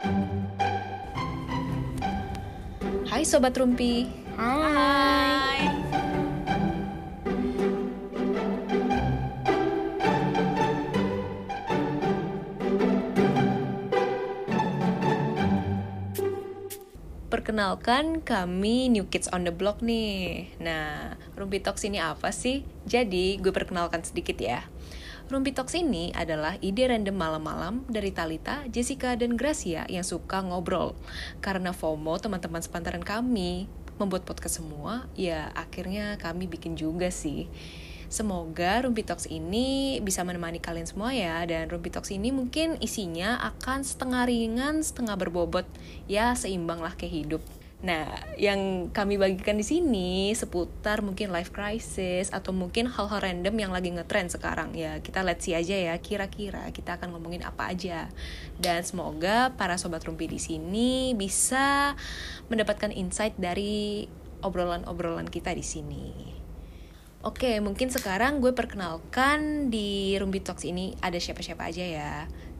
Hai Sobat Rumpi Hai. Perkenalkan kami New Kids on the Block nih Nah, Rumpi Talks ini apa sih? Jadi gue perkenalkan sedikit ya Rumpi Talks ini adalah ide random malam-malam dari Talita, Jessica, dan Gracia yang suka ngobrol. Karena FOMO teman-teman sepantaran kami membuat podcast semua, ya akhirnya kami bikin juga sih. Semoga Rumpi Talks ini bisa menemani kalian semua ya Dan Rumpi Talks ini mungkin isinya akan setengah ringan, setengah berbobot Ya seimbang lah hidup Nah, yang kami bagikan di sini seputar mungkin life crisis atau mungkin hal-hal random yang lagi ngetrend sekarang ya. Kita let's see aja ya, kira-kira kita akan ngomongin apa aja. Dan semoga para sobat rumpi di sini bisa mendapatkan insight dari obrolan-obrolan kita di sini. Oke, mungkin sekarang gue perkenalkan di Rumpi Talks ini ada siapa-siapa aja ya.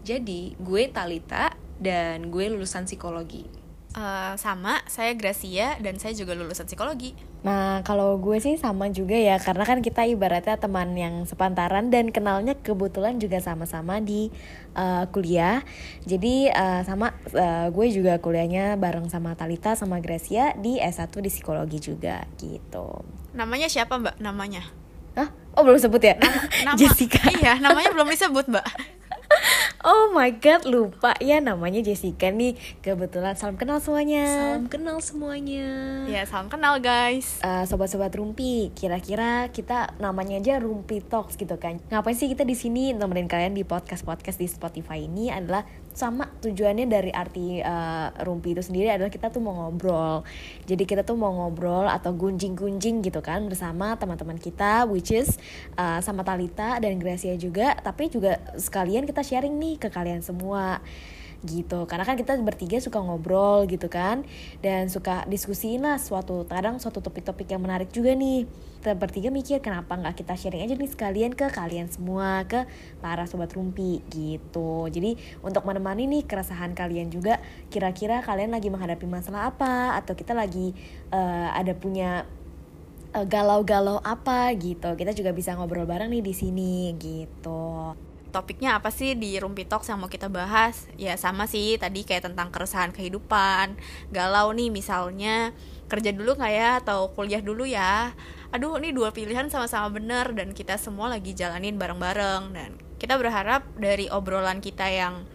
Jadi, gue Talita dan gue lulusan psikologi. Uh, sama, saya Gracia dan saya juga lulusan psikologi. Nah, kalau gue sih sama juga ya, karena kan kita ibaratnya teman yang sepantaran dan kenalnya kebetulan juga sama-sama di uh, kuliah. Jadi uh, sama uh, gue juga kuliahnya bareng sama Talita sama Gracia di S1 di psikologi juga gitu. Namanya siapa, Mbak? Namanya? Hah? Oh, belum sebut ya? Nama, nama Jessica. Iya, namanya belum disebut, Mbak. Oh my god, lupa ya namanya Jessica nih. Kebetulan salam kenal semuanya. Salam kenal semuanya. Ya, salam kenal guys. Uh, sobat-sobat Rumpi, kira-kira kita namanya aja Rumpi Talks gitu kan. Ngapain sih kita di sini nemenin kalian di podcast-podcast di Spotify ini adalah sama tujuannya dari arti uh, rumpi itu sendiri adalah kita tuh mau ngobrol. Jadi kita tuh mau ngobrol atau gunjing-gunjing gitu kan bersama teman-teman kita which is uh, sama Talita dan Gracia juga. Tapi juga sekalian kita sharing nih ke kalian semua gitu. Karena kan kita bertiga suka ngobrol gitu kan. Dan suka diskusiin lah suatu kadang suatu topik-topik yang menarik juga nih. Kita bertiga mikir kenapa nggak kita sharing aja nih sekalian ke kalian semua ke para sobat rumpi gitu. Jadi untuk menemani nih keresahan kalian juga kira-kira kalian lagi menghadapi masalah apa? Atau kita lagi uh, ada punya eh, galau-galau apa gitu. Kita juga bisa ngobrol bareng nih di sini gitu topiknya apa sih di Rumpi Talks yang mau kita bahas? Ya sama sih tadi kayak tentang keresahan kehidupan, galau nih misalnya kerja dulu nggak ya atau kuliah dulu ya. Aduh ini dua pilihan sama-sama bener dan kita semua lagi jalanin bareng-bareng dan kita berharap dari obrolan kita yang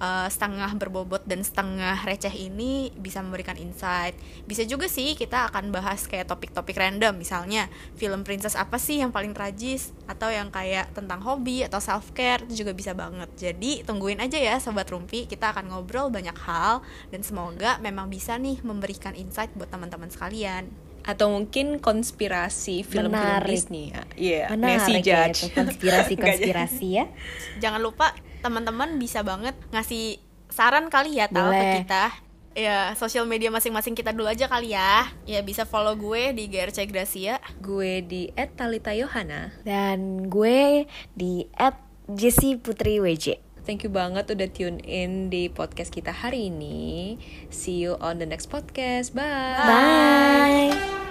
uh, setengah berbobot dan setengah receh ini bisa memberikan insight. Bisa juga sih kita akan bahas kayak topik-topik random, misalnya film princess apa sih yang paling tragis atau yang kayak tentang hobi atau self care itu juga bisa banget. Jadi tungguin aja ya sobat Rumpi, kita akan ngobrol banyak hal dan semoga memang bisa nih memberikan insight buat teman-teman sekalian atau mungkin konspirasi film-film Disney ya. Iya, yeah, Menarik ya, konspirasi-konspirasi ya. Jangan lupa teman-teman bisa banget ngasih saran kali ya tahu ke kita ya sosial media masing-masing kita dulu aja kali ya ya bisa follow gue di GRC Gracia gue di @talita_yohana dan gue di @jessy putri WJ Thank you banget udah tune in di podcast kita hari ini. See you on the next podcast. Bye. Bye.